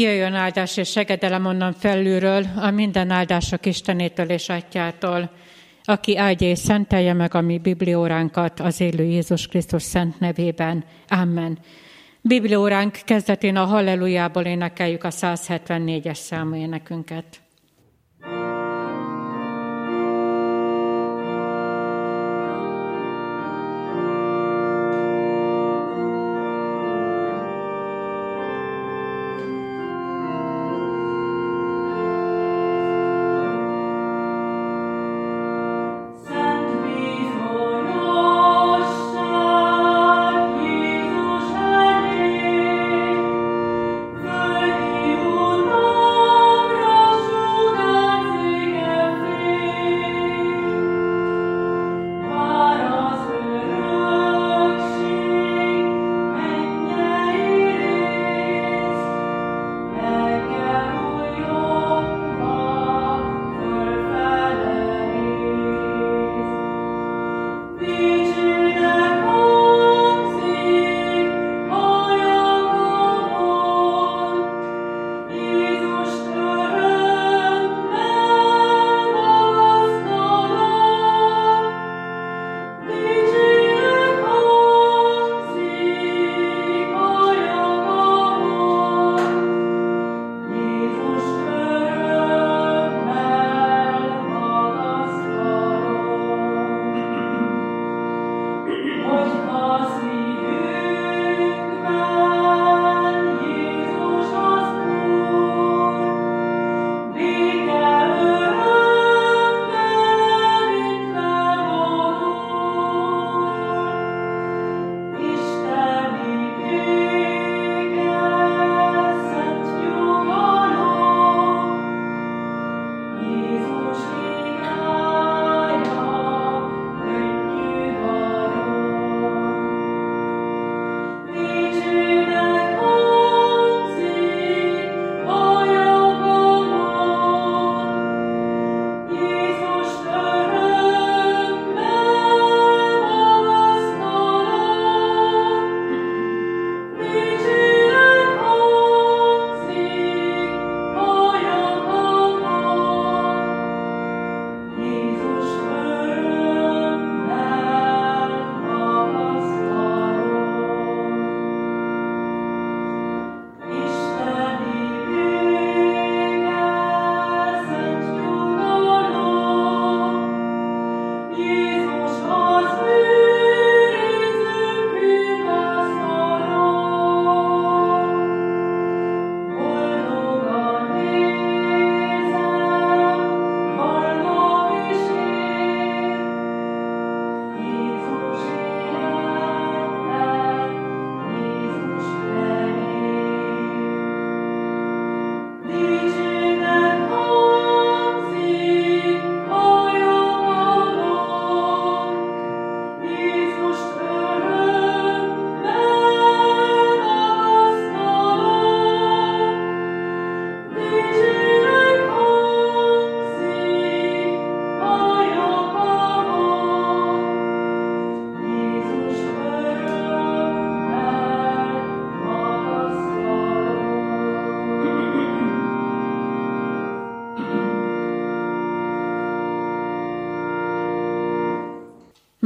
Jöjjön áldás és segedelem onnan felülről, a minden áldások Istenétől és Atyától, aki áldja és szentelje meg a mi biblióránkat az élő Jézus Krisztus szent nevében. Amen. Biblióránk kezdetén a Hallelujából énekeljük a 174-es számú énekünket.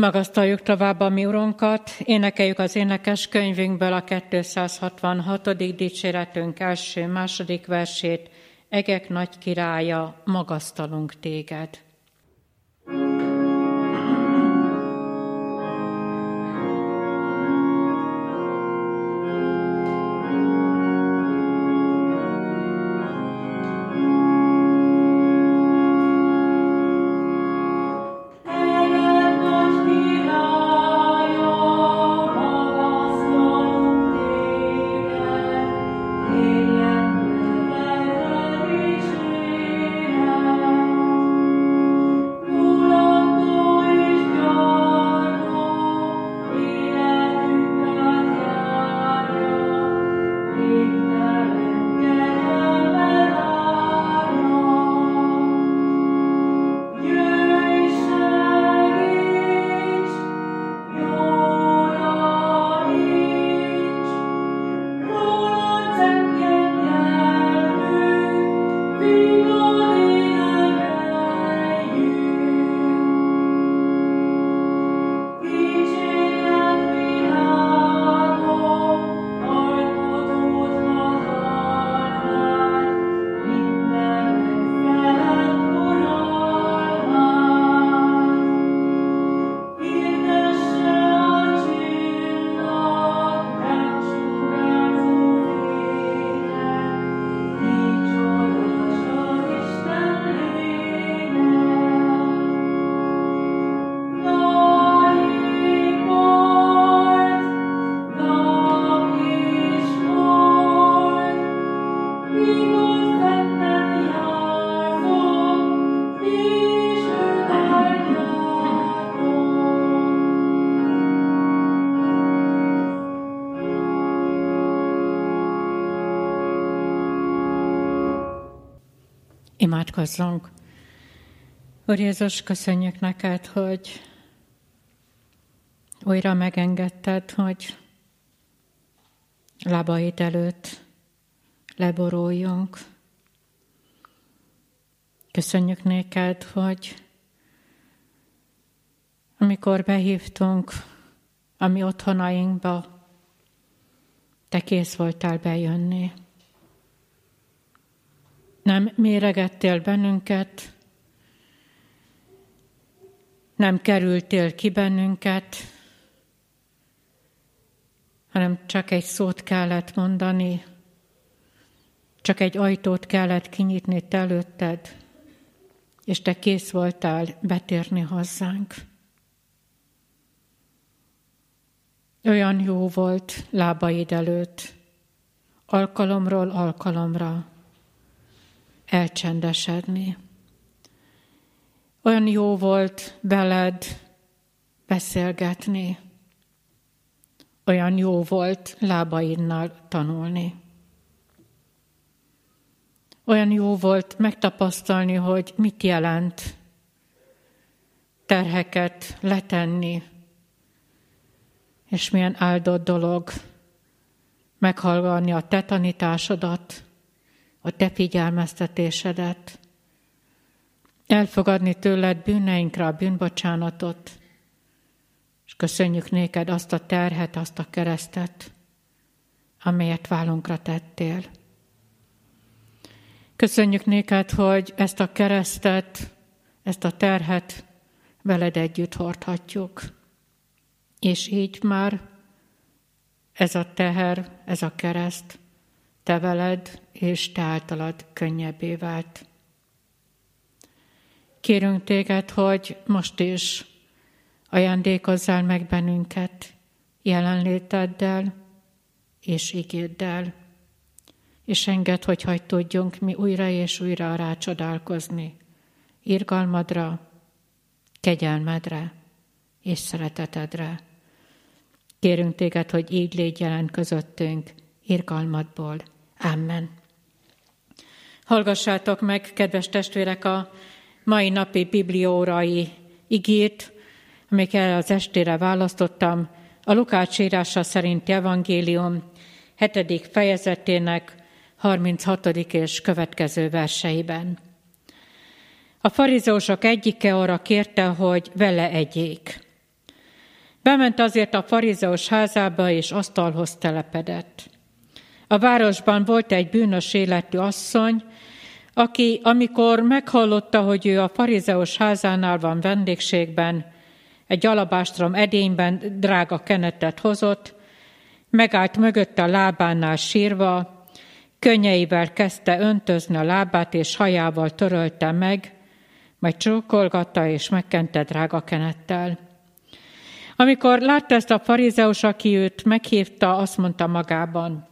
Magasztaljuk tovább a mi Urunkat, énekeljük az énekes könyvünkből a 266. dicséretünk első-második versét, Egek nagy királya, magasztalunk téged. Imádkozzunk! Úr Jézus, köszönjük neked, hogy újra megengedted, hogy lábaid előtt leboruljunk. Köszönjük néked, hogy amikor behívtunk a mi otthonainkba, te kész voltál bejönni. Nem méregettél bennünket, nem kerültél ki bennünket, hanem csak egy szót kellett mondani, csak egy ajtót kellett kinyitni te előtted, és te kész voltál betérni hozzánk. Olyan jó volt lábaid előtt, alkalomról alkalomra elcsendesedni. Olyan jó volt veled beszélgetni, olyan jó volt lábainnal tanulni. Olyan jó volt megtapasztalni, hogy mit jelent terheket letenni, és milyen áldott dolog meghallgatni a te tanításodat, a te figyelmeztetésedet, elfogadni tőled bűneinkre a bűnbocsánatot, és köszönjük néked azt a terhet, azt a keresztet, amelyet vállunkra tettél. Köszönjük néked, hogy ezt a keresztet, ezt a terhet veled együtt hordhatjuk. És így már ez a teher, ez a kereszt te veled és te általad könnyebbé vált. Kérünk téged, hogy most is ajándékozzál meg bennünket jelenléteddel és igéddel, és enged, hogy hagyd tudjunk mi újra és újra rácsodálkozni irgalmadra, kegyelmedre és szeretetedre. Kérünk téged, hogy így légy jelen közöttünk irgalmadból. Amen. Hallgassátok meg, kedves testvérek, a mai napi bibliórai igét, amiket az estére választottam, a Lukács írása szerint evangélium 7. fejezetének 36. és következő verseiben. A farizósok egyike arra kérte, hogy vele egyék. Bement azért a farizeus házába, és asztalhoz telepedett. A városban volt egy bűnös életű asszony, aki, amikor meghallotta, hogy ő a farizeus házánál van vendégségben, egy alabástrom edényben drága kenetet hozott, megállt mögött a lábánál sírva, könnyeivel kezdte öntözni a lábát, és hajával törölte meg, majd csókolgatta és megkente drága kenettel. Amikor látta ezt a farizeus, aki őt meghívta, azt mondta magában,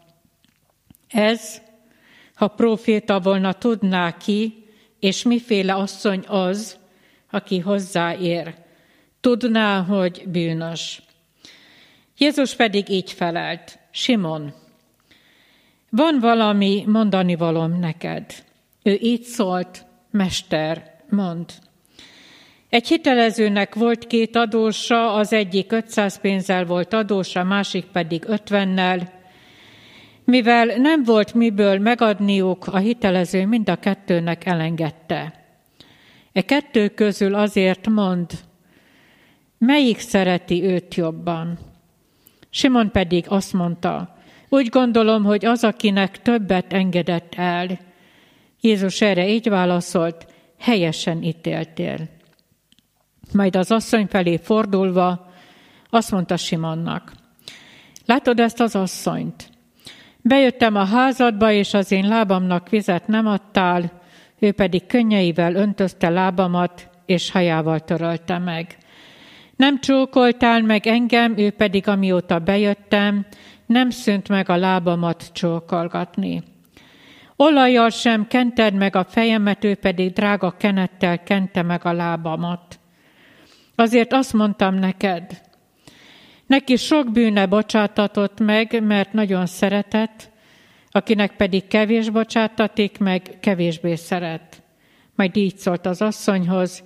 ez, ha proféta volna, tudná ki, és miféle asszony az, aki hozzáér. Tudná, hogy bűnös. Jézus pedig így felelt, Simon, van valami mondani valom neked. Ő így szólt, Mester, mond. Egy hitelezőnek volt két adósa, az egyik 500 pénzzel volt adósa, másik pedig 50-nel. Mivel nem volt miből megadniuk, a hitelező mind a kettőnek elengedte. E kettő közül azért mond, melyik szereti őt jobban? Simon pedig azt mondta, úgy gondolom, hogy az, akinek többet engedett el. Jézus erre így válaszolt, helyesen ítéltél. Majd az asszony felé fordulva azt mondta Simonnak, látod ezt az asszonyt? Bejöttem a házadba, és az én lábamnak vizet nem adtál, ő pedig könnyeivel öntözte lábamat, és hajával törölte meg. Nem csókoltál meg engem, ő pedig amióta bejöttem, nem szűnt meg a lábamat csókolgatni. Olajjal sem kented meg a fejemet, ő pedig drága kenettel kente meg a lábamat. Azért azt mondtam neked, Neki sok bűne bocsátatott meg, mert nagyon szeretett, akinek pedig kevés bocsátatik meg, kevésbé szeret. Majd így szólt az asszonyhoz,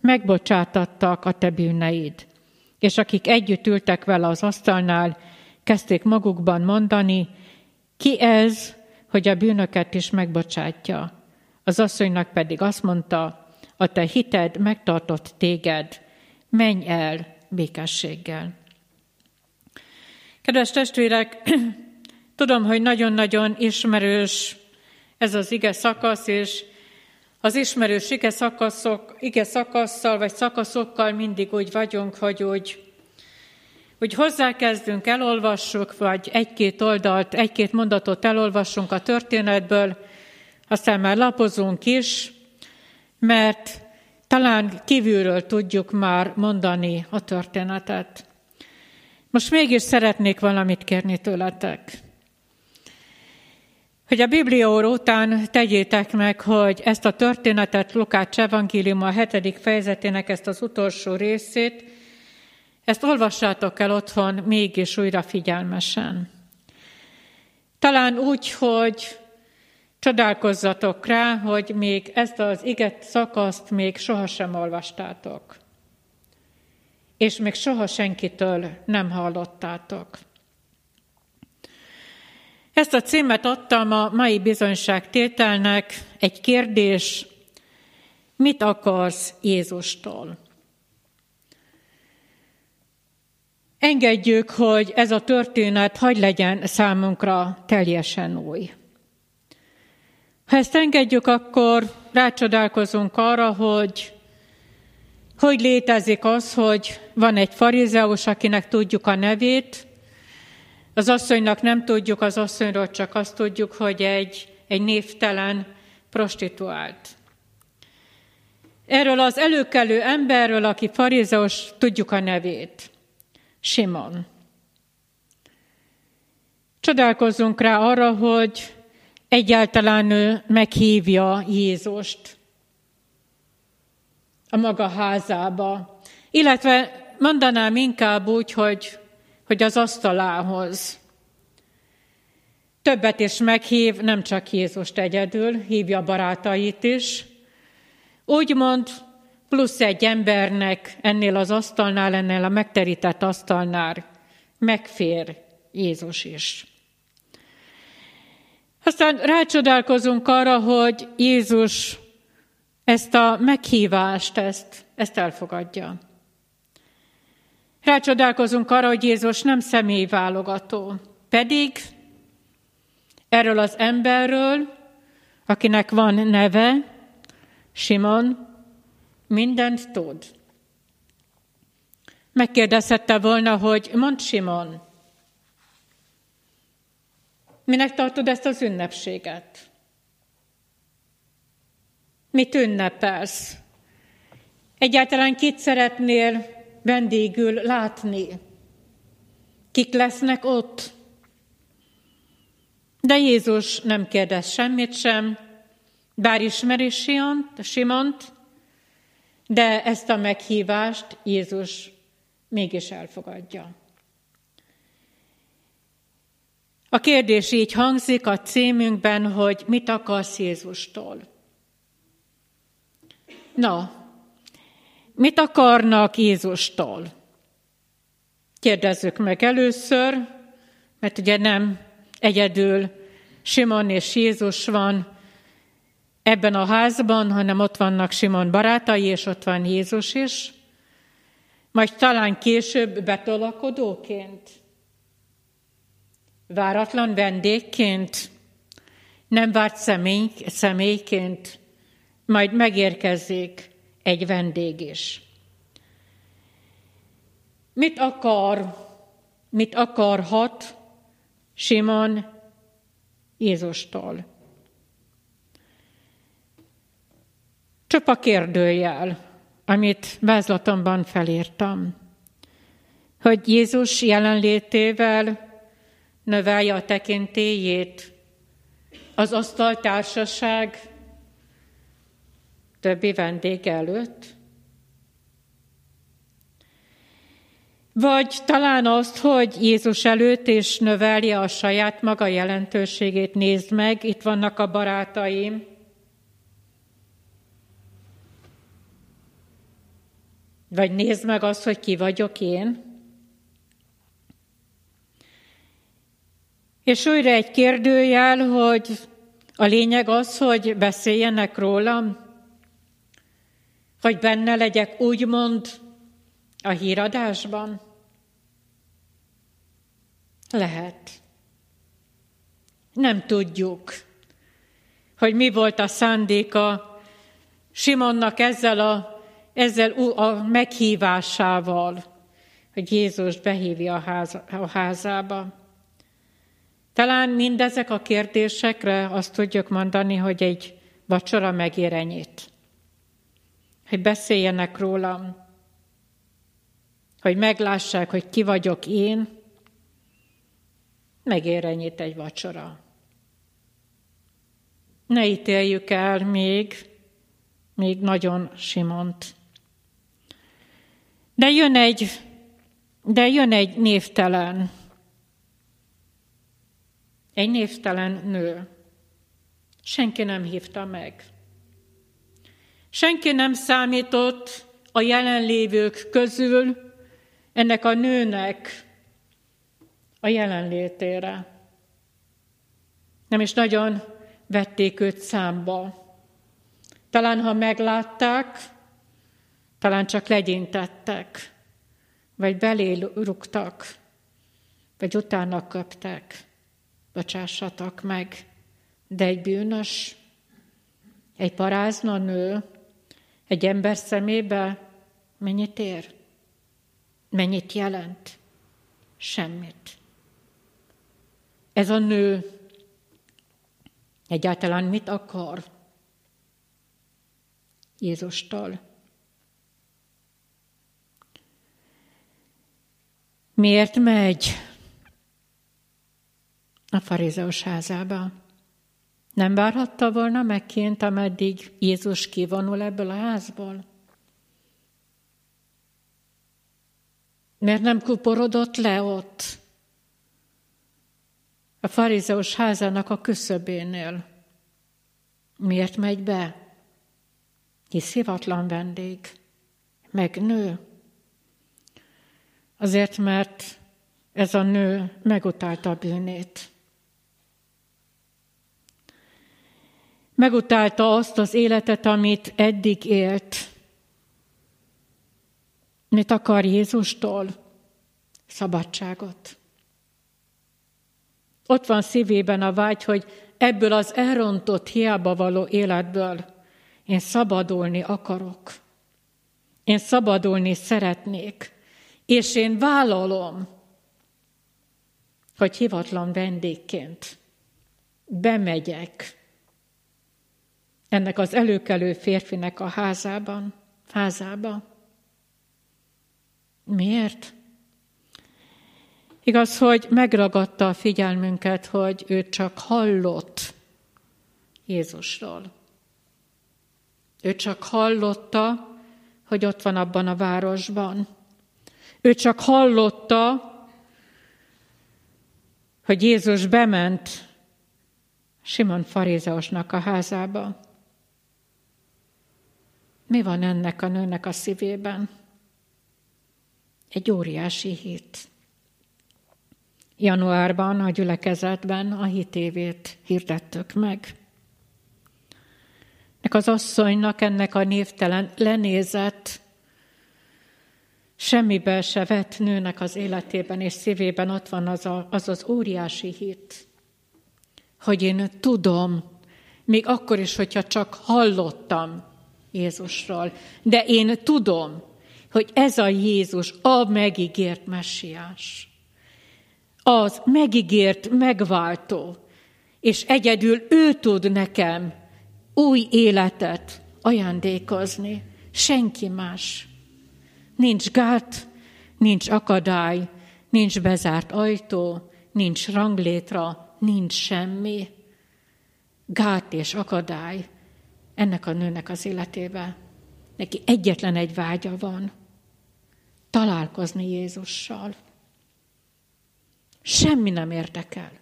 megbocsátattak a te bűneid. És akik együtt ültek vele az asztalnál, kezdték magukban mondani, ki ez, hogy a bűnöket is megbocsátja. Az asszonynak pedig azt mondta, a te hited megtartott téged, menj el békességgel. Kedves testvérek, tudom, hogy nagyon-nagyon ismerős ez az ige szakasz, és az ismerős ige, szakaszok, ige szakasszal vagy szakaszokkal mindig úgy vagyunk, hogy úgy, úgy hozzákezdünk, elolvassuk, vagy egy-két oldalt, egy-két mondatot elolvassunk a történetből, aztán már lapozunk is, mert talán kívülről tudjuk már mondani a történetet. Most mégis szeretnék valamit kérni tőletek. Hogy a Biblióra után tegyétek meg, hogy ezt a történetet Lukács evangélium a hetedik fejezetének ezt az utolsó részét, ezt olvassátok el otthon mégis újra figyelmesen. Talán úgy, hogy csodálkozzatok rá, hogy még ezt az iget szakaszt még sohasem olvastátok. És még soha senkitől nem hallottátok. Ezt a címet adtam a mai bizonyságtételnek, egy kérdés, mit akarsz Jézustól? Engedjük, hogy ez a történet hagy legyen számunkra teljesen új. Ha ezt engedjük, akkor rácsodálkozunk arra, hogy hogy létezik az, hogy van egy farizeus, akinek tudjuk a nevét, az asszonynak nem tudjuk az asszonyról, csak azt tudjuk, hogy egy, egy névtelen prostituált. Erről az előkelő emberről, aki farizeus, tudjuk a nevét. Simon. Csodálkozzunk rá arra, hogy egyáltalán ő meghívja Jézust a maga házába. Illetve mondanám inkább úgy, hogy hogy az asztalához. Többet is meghív, nem csak Jézust egyedül, hívja barátait is. Úgymond plusz egy embernek ennél az asztalnál, ennél a megterített asztalnál megfér Jézus is. Aztán rácsodálkozunk arra, hogy Jézus ezt a meghívást, ezt, ezt elfogadja. Rácsodálkozunk arra, hogy Jézus nem személyválogató, pedig erről az emberről, akinek van neve, Simon, mindent tud. Megkérdezhette volna, hogy mond Simon, minek tartod ezt az ünnepséget? Mit ünnepelsz? Egyáltalán kit szeretnél vendégül látni. Kik lesznek ott? De Jézus nem kérdez semmit sem, bár ismeri Simont, de ezt a meghívást Jézus mégis elfogadja. A kérdés így hangzik a címünkben, hogy mit akarsz Jézustól? Na, Mit akarnak Jézustól? Kérdezzük meg először, mert ugye nem egyedül Simon és Jézus van ebben a házban, hanem ott vannak Simon barátai, és ott van Jézus is, majd talán később betolakodóként, váratlan vendégként, nem várt személy, személyként, majd megérkezik egy vendég is. Mit akar, mit akarhat Simon Jézustól? Csak a kérdőjel, amit vázlatomban felírtam, hogy Jézus jelenlétével növelje a tekintélyét, az asztaltársaság többi vendég előtt? Vagy talán azt, hogy Jézus előtt és növelje a saját maga jelentőségét, nézd meg, itt vannak a barátaim. Vagy nézd meg azt, hogy ki vagyok én. És újra egy kérdőjel, hogy a lényeg az, hogy beszéljenek rólam, hogy benne legyek úgymond a híradásban. Lehet. Nem tudjuk, hogy mi volt a szándéka Simonnak ezzel a, ezzel a meghívásával, hogy Jézus behívja a, ház, a házába. Talán mindezek a kérdésekre azt tudjuk mondani, hogy egy vacsora megér ennyit. Hogy beszéljenek rólam, hogy meglássák, hogy ki vagyok én, megér ennyit egy vacsora. Ne ítéljük el még, még nagyon Simont. De jön egy, de jön egy névtelen, egy névtelen nő. Senki nem hívta meg. Senki nem számított a jelenlévők közül ennek a nőnek a jelenlétére. Nem is nagyon vették őt számba. Talán, ha meglátták, talán csak legyintettek, vagy belé rúgtak, vagy utána köptek. Bocsássatok meg, de egy bűnös, egy parázna nő, egy ember szemébe mennyit ér? Mennyit jelent? Semmit. Ez a nő egyáltalán mit akar Jézustól? Miért megy a farizeus házába? Nem várhatta volna megként, ameddig Jézus kivonul ebből a házból? Miért nem kuporodott le ott? A farizeus házának a küszöbénél. Miért megy be? Hisz hivatlan vendég, meg nő. Azért, mert ez a nő megutálta a bűnét. Megutálta azt az életet, amit eddig élt. Mit akar Jézustól? Szabadságot. Ott van szívében a vágy, hogy ebből az elrontott, hiába való életből én szabadulni akarok. Én szabadulni szeretnék. És én vállalom, hogy hivatlan vendégként bemegyek ennek az előkelő férfinek a házában, házába. Miért? Igaz, hogy megragadta a figyelmünket, hogy ő csak hallott Jézusról. Ő csak hallotta, hogy ott van abban a városban. Ő csak hallotta, hogy Jézus bement Simon farizeusnak a házába. Mi van ennek a nőnek a szívében? Egy óriási hit. Januárban a gyülekezetben a hitévét hirdettük meg. Nek az asszonynak ennek a névtelen lenézett, semmibe se vett nőnek az életében és szívében ott van az, a, az az óriási hit, hogy én tudom, még akkor is, hogyha csak hallottam Jézusról, de én tudom, hogy ez a Jézus a megígért messiás. Az megígért megváltó, és egyedül ő tud nekem új életet ajándékozni, senki más. Nincs gát, nincs akadály, nincs bezárt ajtó, nincs ranglétra, nincs semmi. Gát és akadály ennek a nőnek az életébe. Neki egyetlen egy vágya van, találkozni Jézussal. Semmi nem érdekel.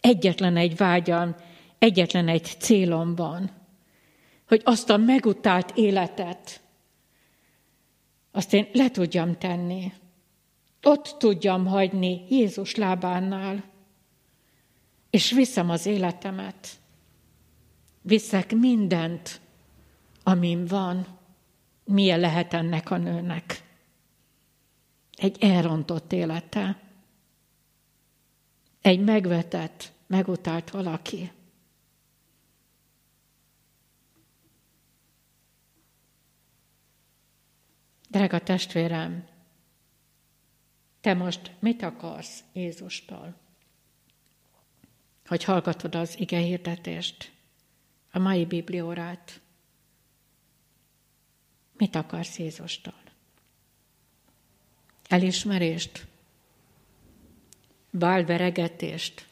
Egyetlen egy vágyam, egyetlen egy célom van. hogy azt a megutált életet, azt én le tudjam tenni. Ott tudjam hagyni Jézus lábánál, és viszem az életemet. Viszek mindent, amim van. Milyen lehet ennek a nőnek? Egy elrontott élete. Egy megvetett, megutált valaki. Drága testvérem, te most mit akarsz Jézustól? Hogy hallgatod az ige hirdetést, a mai bibliórát. Mit akarsz Jézustól? Elismerést? Bálveregetést?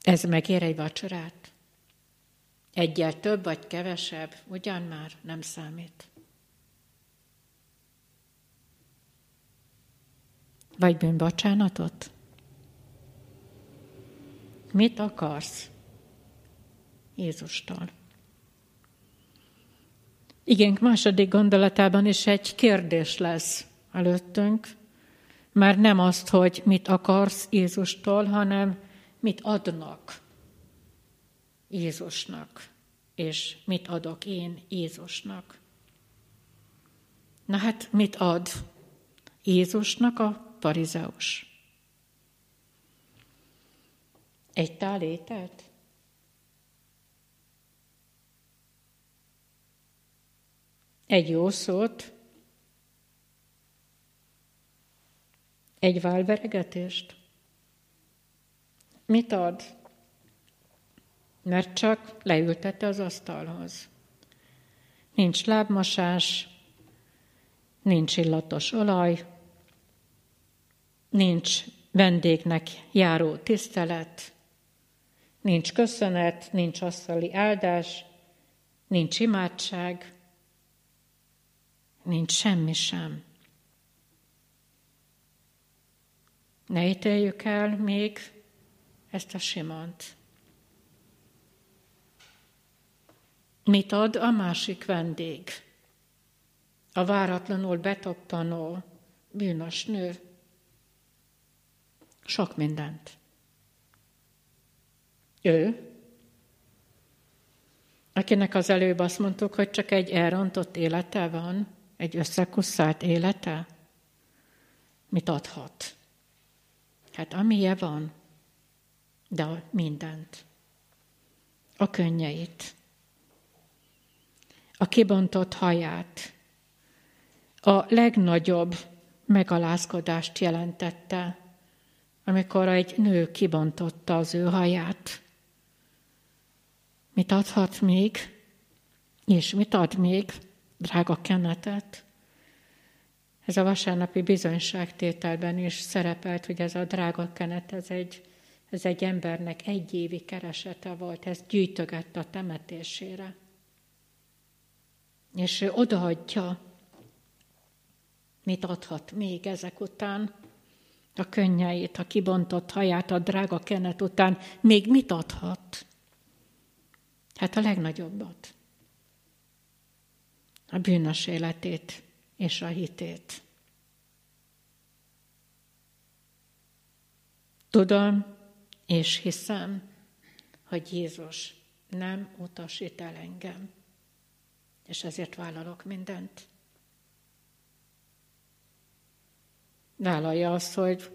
Ez megér egy vacsorát? Egyel több vagy kevesebb, ugyan már nem számít. Vagy bűnbocsánatot? Mit akarsz Jézustól? Igen, második gondolatában is egy kérdés lesz előttünk. Már nem azt, hogy mit akarsz Jézustól, hanem mit adnak Jézusnak, és mit adok én Jézusnak. Na hát, mit ad Jézusnak a farizeus. Egy tál ételt? Egy jó szót? Egy válveregetést? Mit ad? Mert csak leültette az asztalhoz. Nincs lábmosás, nincs illatos olaj, nincs vendégnek járó tisztelet, nincs köszönet, nincs asztali áldás, nincs imádság, nincs semmi sem. Ne ítéljük el még ezt a Simont. Mit ad a másik vendég? A váratlanul betoppanó bűnös nő. Sok mindent. Ő, akinek az előbb azt mondtuk, hogy csak egy elrontott élete van, egy összekusszált élete, mit adhat? Hát amilyen van, de mindent. A könnyeit, a kibontott haját, a legnagyobb megalázkodást jelentette amikor egy nő kibontotta az ő haját. Mit adhat még? És mit ad még? Drága kenetet. Ez a vasárnapi bizonyságtételben is szerepelt, hogy ez a drága kenet, ez egy, ez egy embernek egy évi keresete volt, ez gyűjtögette a temetésére. És ő odaadja, mit adhat még ezek után, a könnyeit, a kibontott haját, a drága kenet után még mit adhat? Hát a legnagyobbat. A bűnös életét és a hitét. Tudom és hiszem, hogy Jézus nem utasít el engem, és ezért vállalok mindent. vállalja azt, hogy,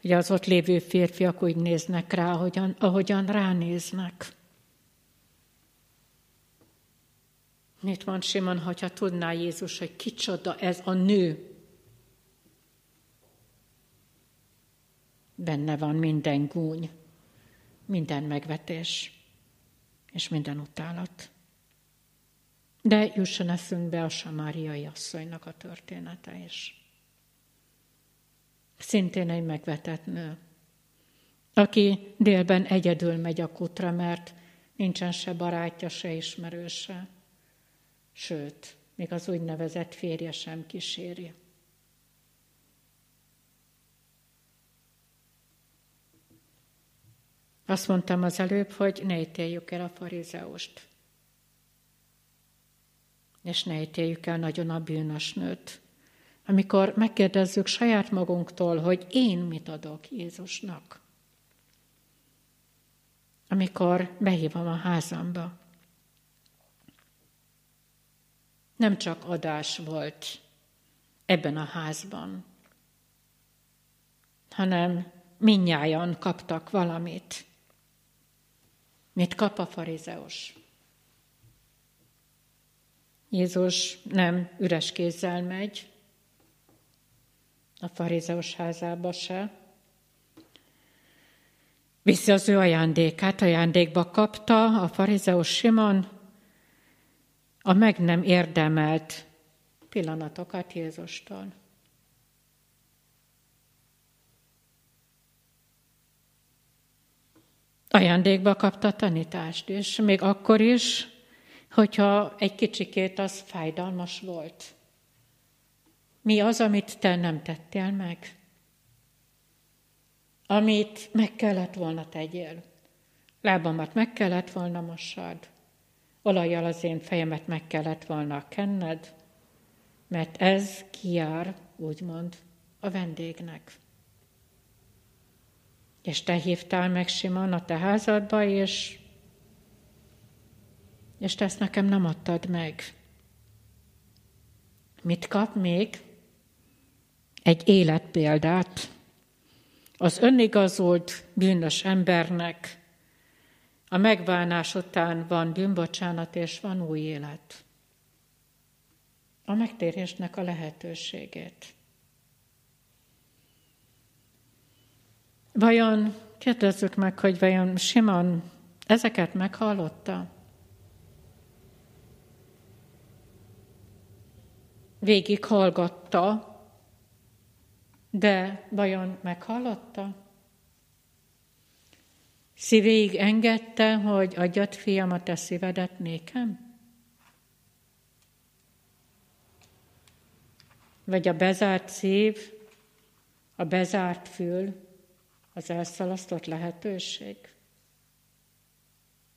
hogy az ott lévő férfiak úgy néznek rá, ahogyan, ahogyan ránéznek. Mit mond Simon, hogyha tudná Jézus, hogy kicsoda ez a nő? Benne van minden gúny, minden megvetés és minden utálat. De jusson eszünkbe a samáriai asszonynak a története is szintén egy megvetett nő, aki délben egyedül megy a kutra, mert nincsen se barátja, se ismerőse, sőt, még az úgynevezett férje sem kíséri. Azt mondtam az előbb, hogy ne ítéljük el a farizeust. és ne ítéljük el nagyon a bűnös nőt. Amikor megkérdezzük saját magunktól, hogy én mit adok Jézusnak. Amikor behívom a házamba. Nem csak adás volt ebben a házban, hanem minnyáján kaptak valamit. Mit kap a farizeus? Jézus nem üres kézzel megy, a farizeus házába se. Viszi az ő ajándékát, ajándékba kapta a farizeus Simon a meg nem érdemelt pillanatokat Jézustól. Ajándékba kapta tanítást, és még akkor is, hogyha egy kicsikét az fájdalmas volt. Mi az, amit te nem tettél meg? Amit meg kellett volna tegyél. Lábamat meg kellett volna mossad. Olajjal az én fejemet meg kellett volna kenned, mert ez kiár, úgymond, a vendégnek. És te hívtál meg Simon a te házadba, és, és te ezt nekem nem adtad meg. Mit kap még? Egy életpéldát. Az önigazolt bűnös embernek a megválás után van bűnbocsánat és van új élet. A megtérésnek a lehetőségét. Vajon, kérdezzük meg, hogy vajon Simon ezeket meghallotta? Végig hallgatta, de vajon meghallotta? Szívéig engedte, hogy adjad fiam a te szívedet nékem? Vagy a bezárt szív, a bezárt fül, az elszalasztott lehetőség?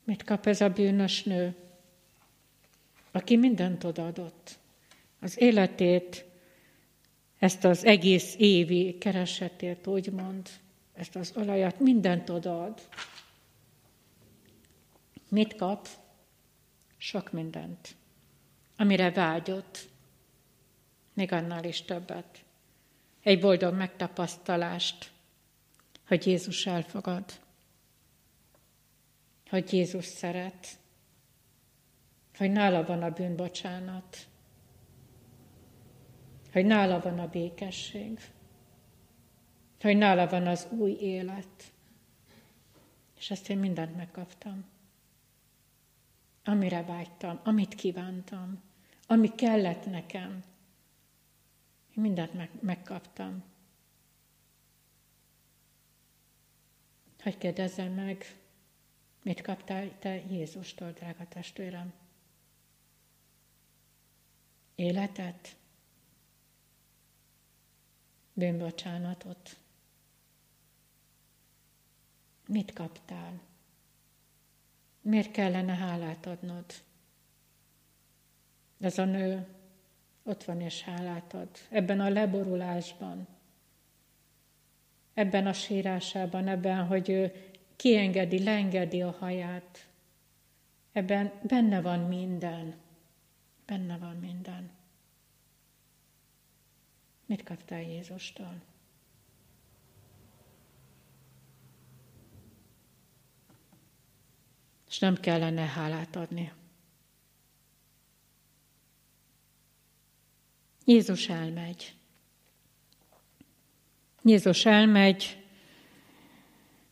Mit kap ez a bűnös nő, aki mindent odaadott? Az életét, ezt az egész évi keresetért, úgymond, ezt az olajat, mindent odaad. Mit kap? Sok mindent. Amire vágyott, még annál is többet. Egy boldog megtapasztalást, hogy Jézus elfogad, hogy Jézus szeret, hogy nála van a bűnbocsánat, hogy nála van a békesség, hogy nála van az új élet. És ezt én mindent megkaptam. Amire vágytam, amit kívántam, ami kellett nekem. Én mindent meg, megkaptam. Hogy kérdezzem meg, mit kaptál te Jézustól, drága testvérem? Életet? Bűnbocsánatot? Mit kaptál? Miért kellene hálát adnod? Ez a nő ott van és hálát ad. Ebben a leborulásban, ebben a sírásában, ebben, hogy ő kiengedi, leengedi a haját. Ebben benne van minden. Benne van minden. Mit kaptál Jézustól? És nem kellene hálát adni. Jézus elmegy. Jézus elmegy,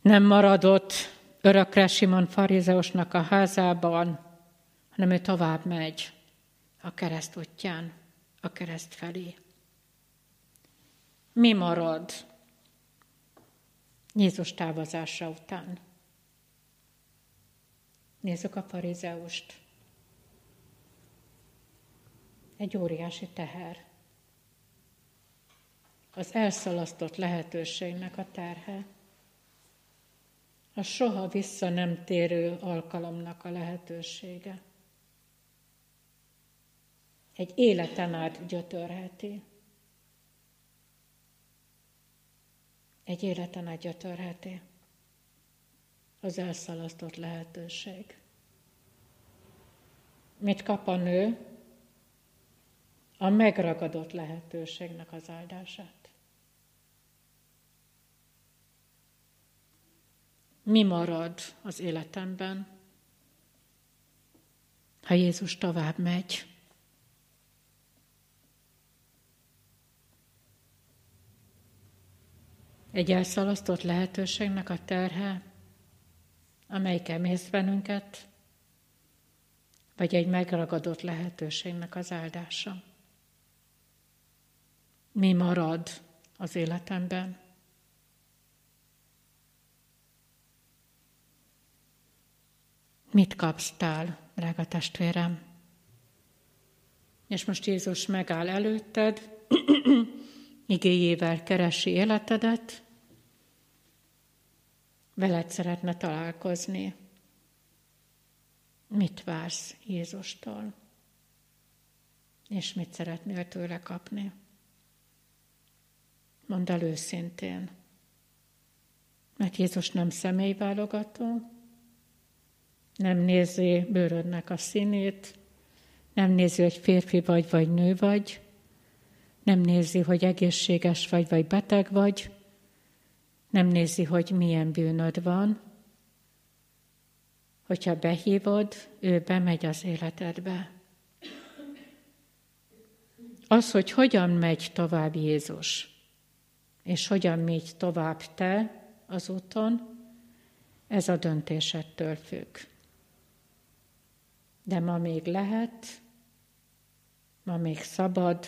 nem maradott örökre Simon farizeusnak a házában, hanem ő tovább megy a kereszt útján, a kereszt felé. Mi marad Jézus távozása után? Nézzük a farizeust. Egy óriási teher. Az elszalasztott lehetőségnek a terhe. A soha vissza nem térő alkalomnak a lehetősége. egy életen át gyötörheti. Egy életen át gyötörheti az elszalasztott lehetőség. Mit kap a nő? A megragadott lehetőségnek az áldását. Mi marad az életemben, ha Jézus tovább megy? Egy elszalasztott lehetőségnek a terhe, amely kemész bennünket, vagy egy megragadott lehetőségnek az áldása. Mi marad az életemben? Mit kapsz tál, drága testvérem? És most Jézus megáll előtted, igéjével keresi életedet, veled szeretne találkozni. Mit vársz Jézustól? És mit szeretnél tőle kapni? Mondd el őszintén. Mert Jézus nem személyválogató, nem nézi bőrödnek a színét, nem nézi, hogy férfi vagy, vagy nő vagy, nem nézi, hogy egészséges vagy, vagy beteg vagy, nem nézi, hogy milyen bűnöd van. Hogyha behívod, ő bemegy az életedbe. Az, hogy hogyan megy tovább Jézus, és hogyan megy tovább te az úton, ez a döntésettől függ. De ma még lehet, ma még szabad,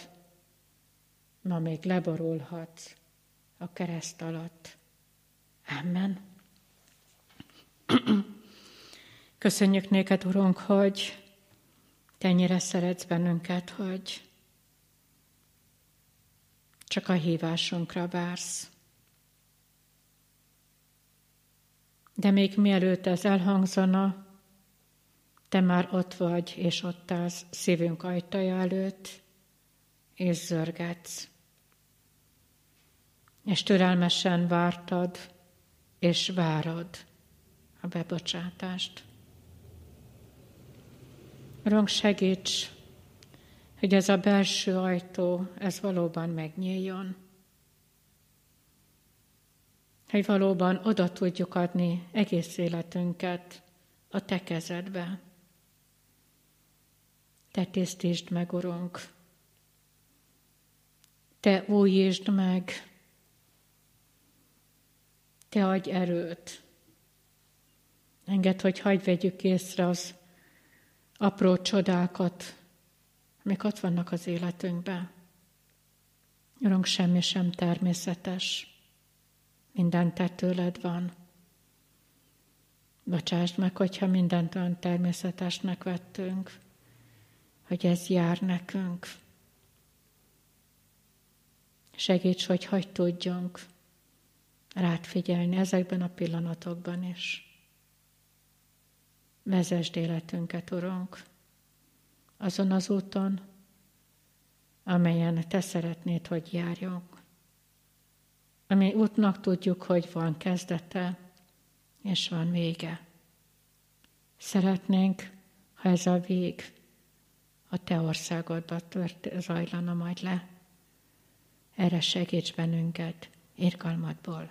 ma még leborulhatsz a kereszt alatt. Amen. Köszönjük néked, Urunk, hogy te ennyire szeretsz bennünket, hogy csak a hívásunkra vársz. De még mielőtt ez elhangzana, te már ott vagy, és ott állsz szívünk ajtaja előtt, és zörgetsz. És türelmesen vártad, és várod a bebocsátást. Urunk, segíts, hogy ez a belső ajtó, ez valóban megnyíljon. Hogy valóban oda tudjuk adni egész életünket a Te kezedbe. Te tisztítsd meg, Urunk. Te újítsd meg te adj erőt. Engedd, hogy hagyj vegyük észre az apró csodákat, amik ott vannak az életünkben. Urunk, semmi sem természetes. Minden te tőled van. Bocsásd meg, hogyha mindent olyan természetesnek vettünk, hogy ez jár nekünk. Segíts, hogy hagy tudjunk rád figyelni ezekben a pillanatokban is. Vezesd életünket, Urunk, azon az úton, amelyen Te szeretnéd, hogy járjunk. Ami útnak tudjuk, hogy van kezdete, és van vége. Szeretnénk, ha ez a vég a Te országodba tört, zajlana majd le. Erre segíts bennünket, irgalmadból.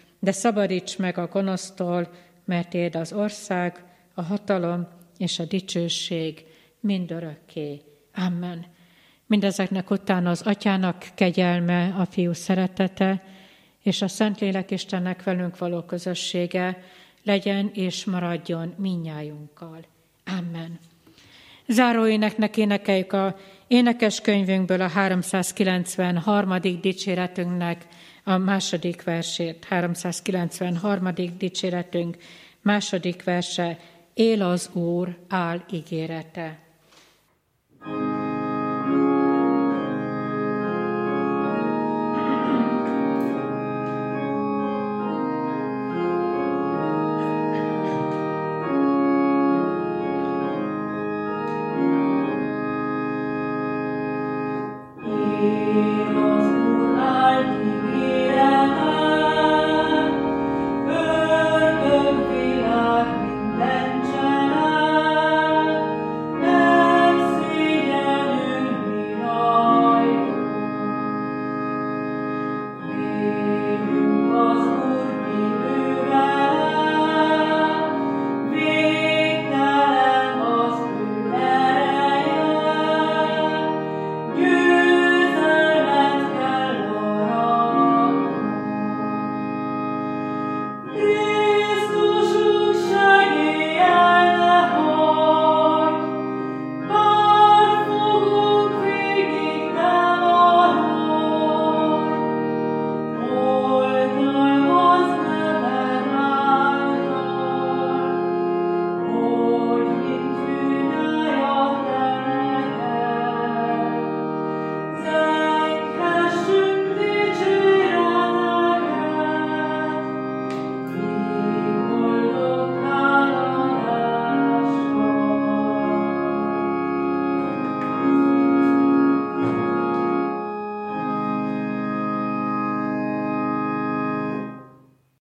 de szabadíts meg a gonosztól, mert éd az ország, a hatalom és a dicsőség mindörökké. Amen. Mindezeknek utána az atyának kegyelme, a fiú szeretete, és a Szentlélek Istennek velünk való közössége legyen és maradjon minnyájunkkal. Amen. Záróéneknek énekeljük a Énekes könyvünkből a 393. dicséretünknek a második versét, 393. dicséretünk második verse, él az Úr, áll ígérete. thank you